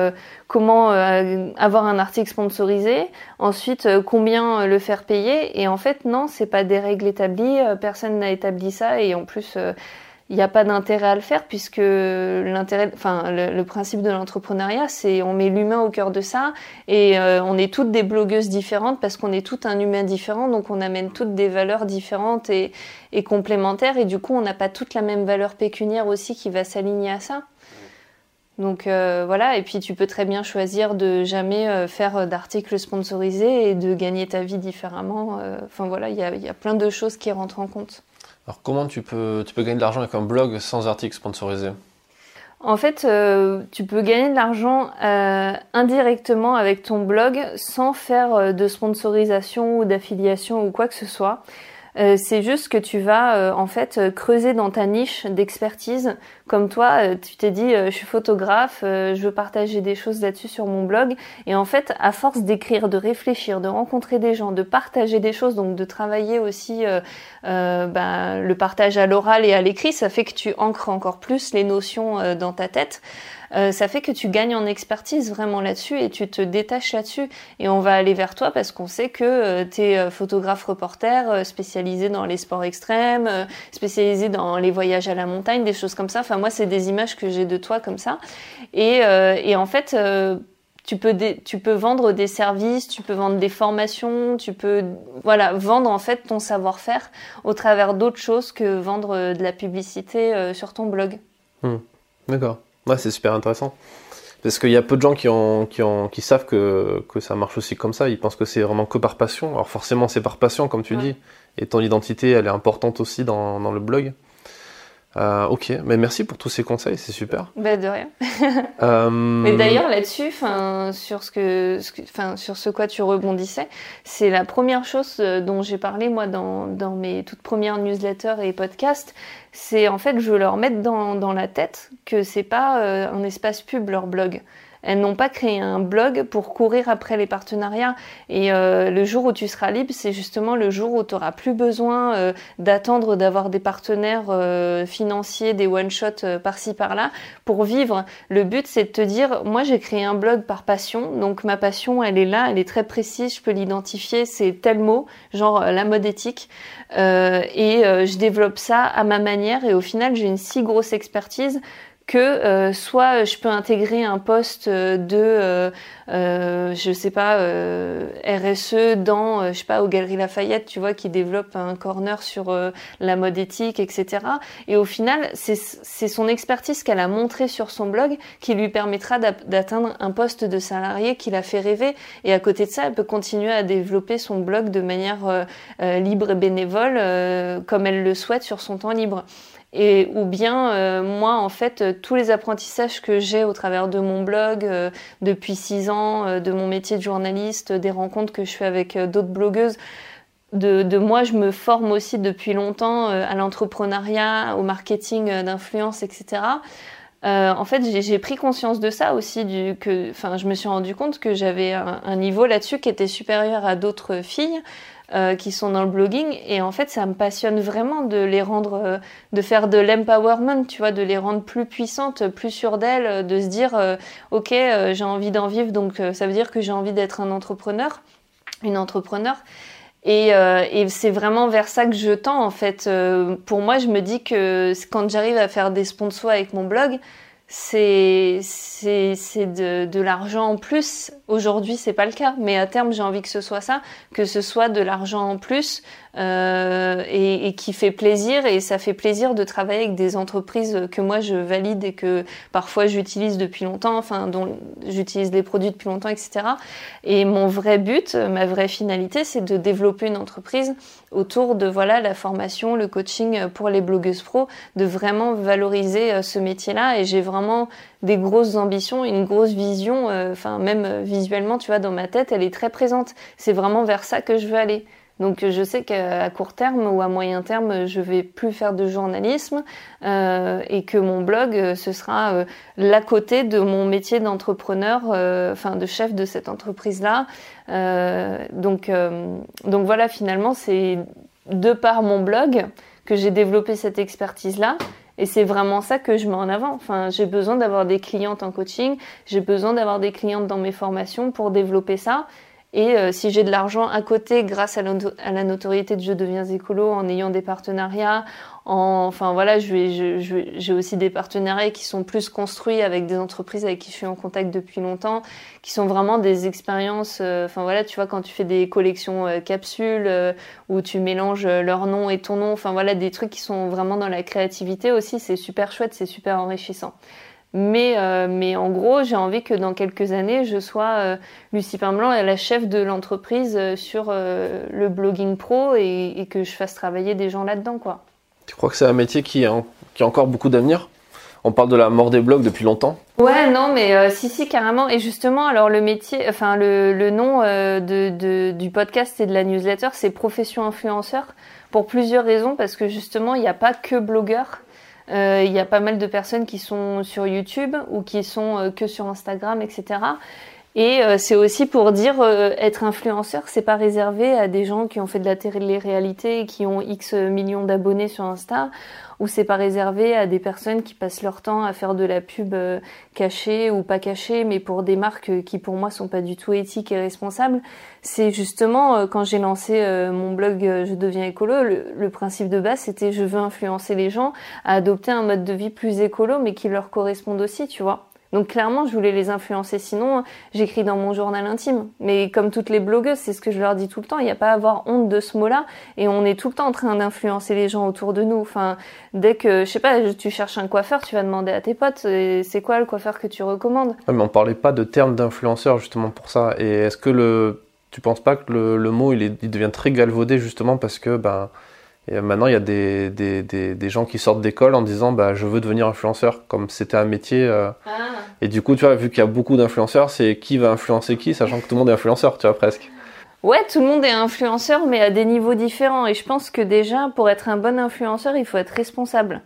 comment avoir un article sponsorisé, ensuite combien le faire payer. Et en fait, non, c'est pas des règles établies. personne n'a établi ça et en plus il n'y a pas d'intérêt à le faire puisque l'intérêt, enfin le, principe de l'entrepreneuriat, c'est on met l'humain au cœur de ça et euh, on est toutes des blogueuses différentes parce qu'on est tout un humain différent, donc on amène toutes des valeurs différentes et, complémentaires et du coup on n'a pas toute la même valeur pécuniaire aussi qui va s'aligner à ça. Donc euh, voilà, et puis tu peux très bien choisir de jamais euh, faire d'articles sponsorisés et de gagner ta vie différemment. Enfin voilà, il y a plein de choses qui rentrent en compte. Alors comment tu peux, gagner de l'argent avec un blog sans article sponsorisé en fait, euh, tu peux gagner de l'argent euh, indirectement avec ton blog sans faire euh, de sponsorisation ou d'affiliation ou quoi que ce soit. Euh, c'est juste que tu vas euh, en fait euh, creuser dans ta niche d'expertise. Comme toi, tu t'es dit, je suis photographe, je veux partager des choses là-dessus sur mon blog. Et en fait, à force d'écrire, de réfléchir, de rencontrer des gens, de partager des choses, donc de travailler aussi ben, le partage à l'oral et à l'écrit, ça fait que tu ancres encore plus les notions dans ta tête. Euh, ça fait que tu gagnes en expertise vraiment là-dessus et tu te détaches là-dessus. Et on va aller vers toi parce qu'on sait que euh, tu es euh, photographe reporter spécialisé dans les sports extrêmes, spécialisé dans les voyages à la montagne, des choses comme ça. Enfin, moi, c'est des images que j'ai de toi comme ça. Et, et en fait, tu peux, tu peux vendre des services, tu peux vendre des formations, tu peux voilà vendre en fait ton savoir-faire au travers d'autres choses que vendre de la publicité sur ton blog. Hmm. D'accord. Ouais, c'est super intéressant. Parce qu'il y a peu de gens qui, ont, qui, ont, qui savent que, que ça marche aussi comme ça. Ils pensent que c'est vraiment que par passion. Alors forcément, c'est par passion, comme tu dis. Et ton identité, elle est importante aussi dans, dans le blog. Euh, ok, mais merci pour tous ces conseils, c'est super. Bah, de rien. euh... Mais d'ailleurs là-dessus, sur ce que, enfin sur ce quoi tu rebondissais, c'est la première chose euh, dont j'ai parlé moi dans, dans mes toutes premières newsletters et podcasts. C'est en fait, je veux leur mettre dans, dans la tête que c'est pas euh, un espace pub leur blog. Elles n'ont pas créé un blog pour courir après les partenariats. Et euh, le jour où tu seras libre, c'est justement le jour où tu n'auras plus besoin euh, d'attendre d'avoir des partenaires euh, financiers, des one-shots par-ci par-là pour vivre. Le but, c'est de te dire, moi j'ai créé un blog par passion, donc ma passion, elle est là, elle est très précise, je peux l'identifier, c'est tel mot, genre la mode éthique. et je développe ça à ma manière et au final, j'ai une si grosse expertise que euh, soit je peux intégrer un poste de euh, euh, je sais pas euh, RSE dans euh, je sais pas aux Galeries Lafayette tu vois qui développe un corner sur la mode éthique etc et au final c'est son expertise qu'elle a montré sur son blog qui lui permettra d'atteindre un poste de salarié qui l'a fait rêver. Et à côté de ça elle peut continuer à développer son blog de manière libre et bénévole comme elle le souhaite sur son temps libre et ou bien euh, moi en fait euh, tous les apprentissages que j'ai au travers de mon blog euh, depuis six ans, de mon métier de journaliste, des rencontres que je fais avec d'autres blogueuses, de, moi je me forme aussi depuis longtemps à l'entrepreneuriat, au marketing d'influence, etc. en fait, j'ai pris conscience de ça aussi, que, enfin, je me suis rendu compte que j'avais un, niveau là-dessus qui était supérieur à d'autres filles, euh, qui sont dans le blogging. Et en fait ça me passionne vraiment de les rendre euh, de faire de l'empowerment tu vois de les rendre plus puissantes plus sûres d'elles de se dire euh, ok j'ai envie d'en vivre donc ça veut dire que j'ai envie d'être un entrepreneur une entrepreneur. Et c'est vraiment vers ça que je tends en fait. Pour moi je me dis que quand j'arrive à faire des sponsors avec mon blog c'est de, de l'argent en plus. Aujourd'hui, c'est pas le cas, mais à terme, j'ai envie que ce soit ça, que ce soit de l'argent en plus euh, et, et, qui fait plaisir. Et ça fait plaisir de travailler avec des entreprises que moi je valide et que parfois j'utilise depuis longtemps, enfin dont j'utilise des produits depuis longtemps, etc. Et mon vrai but, ma vraie finalité, c'est de développer une entreprise autour de voilà la formation, le coaching pour les blogueuses pro, de vraiment valoriser euh, ce métier-là. Et j'ai vraiment des grosses ambitions, une grosse vision. Euh, enfin même visuellement, tu vois, dans ma tête, elle est très présente. C'est vraiment vers ça que je veux aller. Donc je sais qu'à court terme ou à moyen terme, je vais plus faire de journalisme euh, et que mon blog, euh, ce sera euh, côté de mon métier d'entrepreneur, euh, enfin de chef de cette entreprise-là. donc, donc voilà, finalement, c'est de par mon blog que j'ai développé cette expertise-là. Et c'est vraiment ça que je mets en avant. J'ai besoin d'avoir des clientes en coaching, j'ai besoin d'avoir des clientes dans mes formations pour développer ça. Et euh, si j'ai de l'argent à côté grâce à, la notoriété de Je deviens écolo, en ayant des partenariats, en, enfin voilà, j'ai aussi des partenariats qui sont plus construits avec des entreprises avec qui je suis en contact depuis longtemps, qui sont vraiment des expériences. Euh, enfin voilà, tu vois quand tu fais des collections euh, capsules où tu mélanges leur nom et ton nom, enfin voilà des trucs qui sont vraiment dans la créativité aussi, c'est super chouette, c'est super enrichissant. Mais, euh, mais en gros, j'ai envie que dans quelques années, je sois euh, Lucie Pimblanc, la chef de l'entreprise euh, sur le blogging pro et, et, que je fasse travailler des gens là-dedans. quoi. Tu crois que c'est un métier qui a, qui a encore beaucoup d'avenir? On parle de la mort des blogs depuis longtemps. Ouais, non, mais si, si, carrément. Et justement, alors le métier, enfin le, le nom de, de, du podcast et de la newsletter, c'est profession influenceur pour plusieurs raisons, parce que justement, il n'y a pas que Euh, il y a pas mal de personnes qui sont sur YouTube ou qui sont euh, que sur Instagram, etc. Et euh, c'est aussi pour dire être influenceur, c'est pas réservé à des gens qui ont fait de la télé-réalité et qui ont X millions d'abonnés sur Insta ou c'est pas réservé à des personnes qui passent leur temps à faire de la pub euh, cachée ou pas cachée, mais pour des marques euh, qui pour moi sont pas du tout éthiques et responsables. C'est justement euh, quand j'ai lancé mon blog Je deviens écolo, le, principe de base c'était je veux influencer les gens à adopter un mode de vie plus écolo, mais qui leur corresponde aussi, tu vois Donc clairement, je voulais les influencer. Sinon, j'écris dans mon journal intime. Mais comme toutes les blogueuses, c'est ce que je leur dis tout le temps. Il n'y a pas à avoir honte de ce mot-là. Et on est tout le temps en train d'influencer les gens autour de nous. Enfin, dès que, je sais pas, tu cherches un coiffeur, tu vas demander à tes potes, c'est quoi le coiffeur que tu recommandes? Mais on parlait pas de terme d'influenceur justement pour ça. Et est-ce que le, tu penses pas que le, mot il, il, devient très galvaudé justement parce que ben maintenant il y a des, des, des, gens qui sortent d'école en disant bah je veux devenir influenceur comme c'était un métier. Euh. Ah. Et du coup tu vois vu qu'il y a beaucoup d'influenceurs c'est qui va influencer qui sachant que tout le monde est influenceur tu vois presque. Ouais, tout le monde est influenceur, mais à des niveaux différents. Et je pense que déjà, pour être un bon influenceur, il faut être responsable.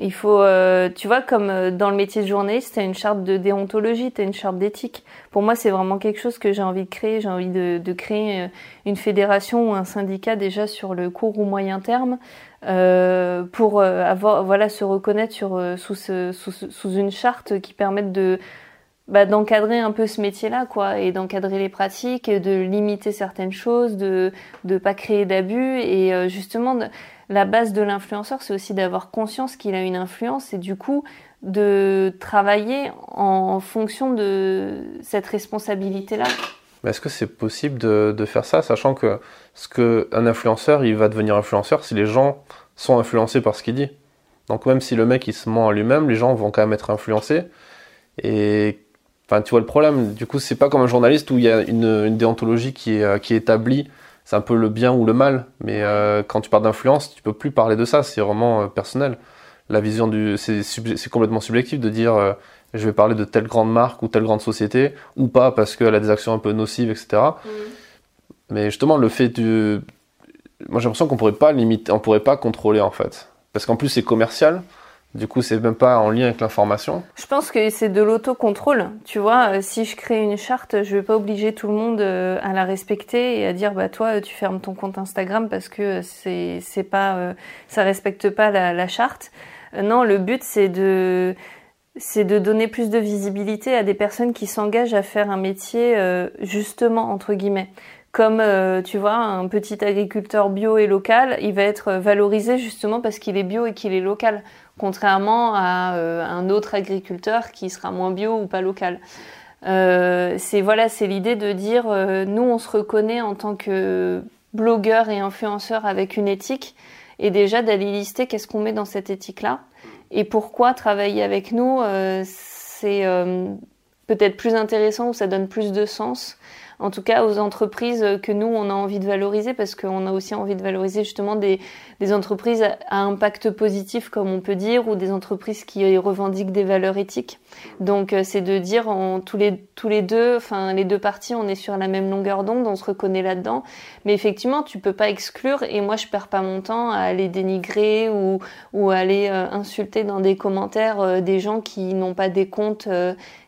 Il faut, euh, tu vois, comme euh, dans le métier de journaliste, tu as une charte de déontologie, tu as une charte d'éthique. Pour moi, c'est vraiment quelque chose que j'ai envie de créer. J'ai envie de, créer euh, une fédération ou un syndicat déjà sur le court ou moyen terme pour avoir, voilà, se reconnaître sur, sous, une charte qui permette de bah, d'encadrer un peu ce métier-là, quoi, et d'encadrer les pratiques, de limiter certaines choses, de de pas créer d'abus, et justement de, la base de l'influenceur, c'est aussi d'avoir conscience qu'il a une influence et du coup de travailler en fonction de cette responsabilité-là. Est-ce que c'est possible de, faire ça, sachant que ce que un influenceur, il va devenir influenceur si les gens sont influencés par ce qu'il dit? Donc même si le mec il se ment à lui-même, les gens vont quand même être influencés. Et enfin, tu vois le problème. Du coup, c'est pas comme un journaliste où il y a une, déontologie qui est, qui est établie c'est un peu le bien ou le mal. Mais euh, quand tu parles d'influence, tu peux plus parler de ça. C'est vraiment euh, personnel. La vision du, c'est, complètement subjectif de dire euh, je vais parler de telle grande marque ou telle grande société ou pas parce qu'elle a des actions un peu nocives, etc. Mm. Mais justement, le fait du, moi j'ai l'impression qu'on pourrait pas limiter, on pourrait pas contrôler en fait, parce qu'en plus c'est commercial. Du coup, c'est même pas en lien avec l'information. Je pense que c'est de l'autocontrôle. Tu vois, euh, si je crée une charte, je vais pas obliger tout le monde euh, à la respecter et à dire bah toi tu fermes ton compte Instagram parce que c'est c'est pas euh, ça respecte pas la, charte. Non, le but c'est de c'est de donner plus de visibilité à des personnes qui s'engagent à faire un métier justement entre guillemets comme tu vois un petit agriculteur bio et local, il va être valorisé justement parce qu'il est bio et qu'il est local contrairement à euh, un autre agriculteur qui sera moins bio ou pas local. Euh, c'est voilà, c'est l'idée de dire euh, nous on se reconnaît en tant que blogueur et influenceur avec une éthique et déjà d'aller lister qu'est-ce qu'on met dans cette éthique là et pourquoi travailler avec nous c'est peut-être plus intéressant ou ça donne plus de sens en tout cas aux entreprises que nous, on a envie de valoriser parce qu'on a aussi envie de valoriser justement des, des entreprises à impact positif, comme on peut dire, ou des entreprises qui revendiquent des valeurs éthiques. Donc euh, c'est de dire en, tous, les, tous les deux, enfin les deux parties, on est sur la même longueur d'onde, on se reconnaît là-dedans. Mais effectivement, tu peux pas exclure, et moi je perds pas mon temps à aller dénigrer ou, ou aller euh, insulter dans des commentaires euh, des gens qui n'ont pas des comptes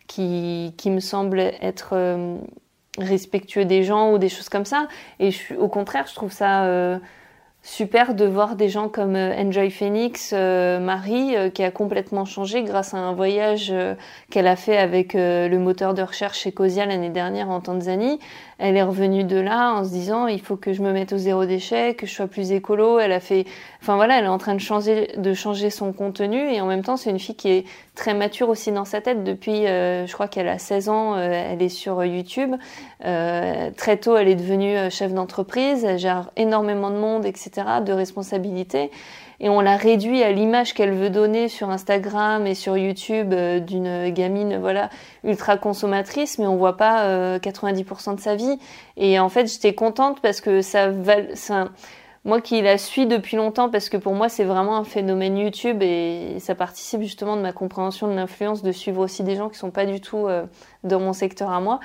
qui, qui me semblent être respectueux des gens ou des choses comme ça. Et au contraire, je trouve ça euh, super de voir des gens comme euh, Enjoy Phoenix, euh, Marie, qui a complètement changé grâce à un voyage qu'elle a fait avec le moteur de recherche Ecosia l'année dernière en Tanzanie elle est revenue de là en se disant il faut que je me mette au zéro déchet, que je sois plus écolo. Elle a fait, enfin voilà, elle est en train de changer, de changer son contenu et en même temps c'est une fille qui est très mature aussi dans sa tête. Depuis, euh, je crois qu'elle a 16 ans, euh, elle est sur YouTube. Euh, très tôt, elle est devenue chef d'entreprise, elle gère énormément de monde, etc., de responsabilités et on l'a réduit à l'image qu'elle veut donner sur Instagram et sur YouTube euh, d'une gamine voilà ultra consommatrice mais on voit pas 90% euh, de sa vie. Et en fait j'étais contente parce que ça, ça moi qui la suis depuis longtemps parce que pour moi c'est vraiment un phénomène YouTube et ça participe justement de ma compréhension de l'influence de suivre aussi des gens qui sont pas du tout euh, dans mon secteur à moi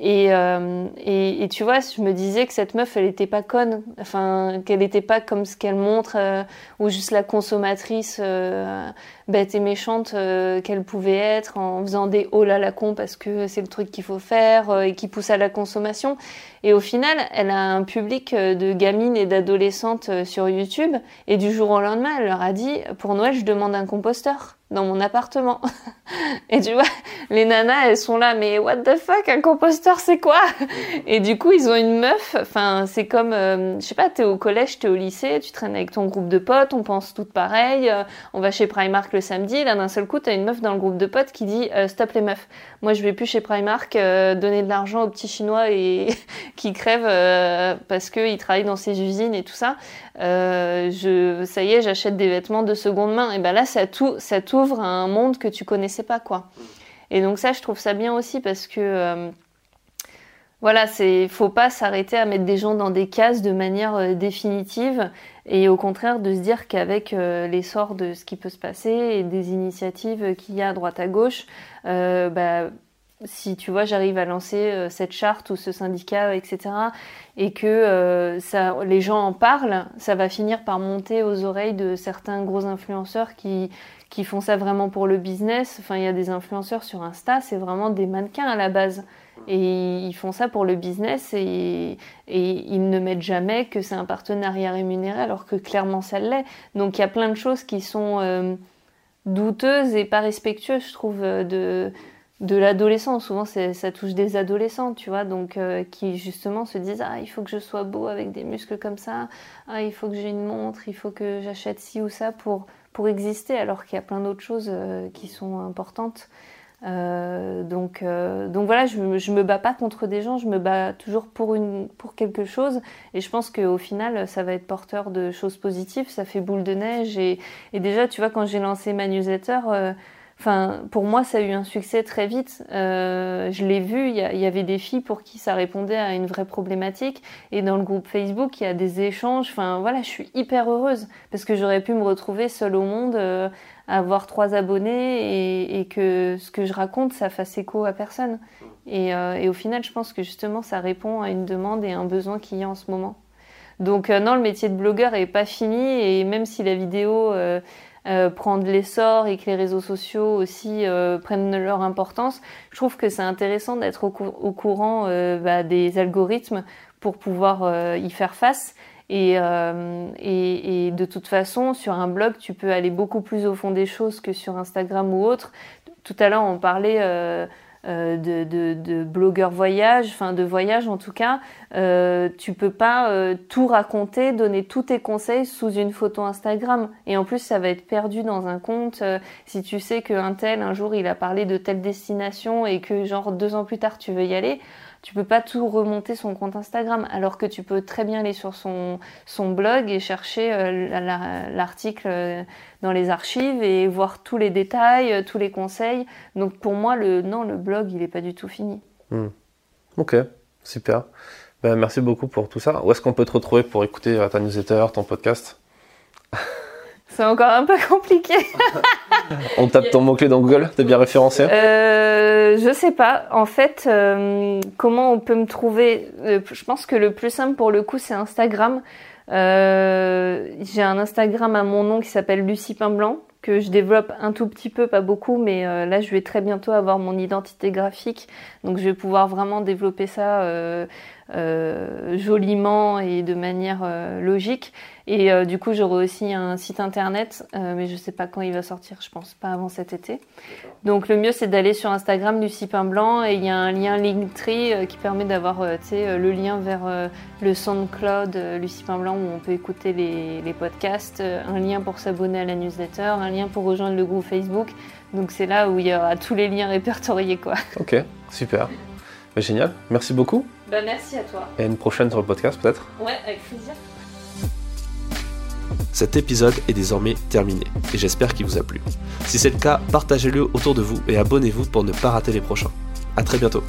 euh, et, et, tu vois, je me disais que cette meuf, elle était pas conne, enfin, qu'elle était pas comme ce qu'elle montre, euh, ou juste la consommatrice euh, bête et méchante qu'elle pouvait être en faisant des oh là la con parce que c'est le truc qu'il faut faire et qui pousse à la consommation. Et au final, elle a un public de gamines et d'adolescentes sur YouTube, et du jour au lendemain, elle leur a dit pour Noël, je demande un composteur dans mon appartement. et tu vois, les nanas, elles sont là, mais what the fuck, un composteur, c'est quoi? Et du coup, ils ont une meuf. Enfin, c'est comme, euh, je sais pas, t'es au collège, t'es au lycée, tu traînes avec ton groupe de potes, on pense toutes pareil. Euh, on va chez Primark le samedi. Là, d'un seul coup, t'as une meuf dans le groupe de potes qui dit euh, stop les meufs. Moi, je vais plus chez Primark donner de l'argent aux petits chinois et qui crèvent parce qu'ils travaillent dans ces usines et tout ça. je, ça y est, j'achète des vêtements de seconde main. Et ben là, ça tout, ça t'ouvre à un monde que tu connaissais pas, quoi. Et donc ça, je trouve ça bien aussi parce que euh, voilà, c'est faut pas s'arrêter à mettre des gens dans des cases de manière euh, définitive et au contraire de se dire qu'avec euh, l'essor de ce qui peut se passer et des initiatives qu'il y a à droite à gauche, bah, si tu vois, j'arrive à lancer cette charte ou ce syndicat, etc., et que ça, les gens en parlent, ça va finir par monter aux oreilles de certains gros influenceurs qui, qui font ça vraiment pour le business. Enfin, il y a des influenceurs sur Insta, c'est vraiment des mannequins à la base. Et ils font ça pour le business et, ils ne mettent jamais que c'est un partenariat rémunéré alors que clairement ça l'est. Donc il y a plein de choses qui sont euh, douteuses et pas respectueuses, je trouve, euh, de, de l'adolescent. Souvent ça touche des adolescents, tu vois, donc euh, qui justement se disent ah il faut que je sois beau avec des muscles comme ça, ah il faut que j'ai une montre, il faut que j'achète ci ou ça pour pour exister, alors qu'il y a plein d'autres choses qui sont importantes. Euh, donc, euh, donc voilà, je, je me bats pas contre des gens, je me bats toujours pour, une, pour quelque chose. Et je pense qu'au final, ça va être porteur de choses positives. Ça fait boule de neige. Et, et déjà, tu vois, quand j'ai lancé ma newsletter, Enfin, pour moi, ça a eu un succès très vite. Euh, je l'ai vu, il y, y, avait des filles pour qui ça répondait à une vraie problématique. Et dans le groupe Facebook, il y a des échanges. Enfin, voilà, je suis hyper heureuse parce que j'aurais pu me retrouver seule au monde, euh, avoir trois abonnés et, que ce que je raconte, ça fasse écho à personne. Et, euh, et, au final, je pense que justement, ça répond à une demande et un besoin qu'il y a en ce moment. Donc euh, non, le métier de blogueur est pas fini et même si la vidéo euh, euh, prendre l'essor et que les réseaux sociaux aussi prennent leur importance, je trouve que c'est intéressant d'être au, courant bah, des algorithmes pour pouvoir y faire face. Et, et, et, de toute façon, sur un blog, tu peux aller beaucoup plus au fond des choses que sur Instagram ou autre. Tout à l'heure, on parlait euh, de, de, de, blogueurs voyage, enfin de voyage en tout cas, euh, tu peux pas euh, tout raconter, donner tous tes conseils sous une photo Instagram. Et en plus, ça va être perdu dans un compte. Euh, si tu sais qu'un tel, un jour, il a parlé de telle destination et que genre deux ans plus tard, tu veux y aller, tu peux pas tout remonter son compte Instagram, alors que tu peux très bien aller sur son, blog et chercher euh, l'article euh, dans les archives et voir tous les détails, euh, tous les conseils. Donc pour moi, le, non, le blog, il est pas du tout fini. Hmm. Ok, super. Ben, merci beaucoup pour tout ça. Où est-ce qu'on peut te retrouver pour écouter ta newsletter, ton podcast? C'est encore un peu compliqué. On tape ton mot-clé dans Google T'es bien référencé euh, Je sais pas. En fait, euh, comment on peut me trouver euh, Je pense que le plus simple pour le coup, c'est Instagram. Euh, J'ai un Instagram à mon nom qui s'appelle Lucie Blanc que je développe un tout petit peu, pas beaucoup, mais euh, là je vais très bientôt avoir mon identité graphique, donc je vais pouvoir vraiment développer ça euh, euh, joliment et de manière euh, logique. Et euh, du coup, j'aurai aussi un site internet, mais je sais pas quand il va sortir, je pense pas avant cet été. Donc le mieux, c'est d'aller sur Instagram Lucie Pain Blanc et il y a un lien Linktree qui permet d'avoir le lien vers le SoundCloud Lucie Pain Blanc où on peut écouter les, les podcasts, un lien pour s'abonner à la newsletter, un lien pour rejoindre le groupe Facebook. Donc c'est là où il y aura tous les liens répertoriés. Quoi. Ok, super. Mais génial, merci beaucoup. Bah, merci à toi. Et à une prochaine sur le podcast peut-être Ouais, avec plaisir. Cet épisode est désormais terminé et j'espère qu'il vous a plu. Si c'est le cas, partagez-le autour de vous et abonnez-vous pour ne pas rater les prochains. A très bientôt.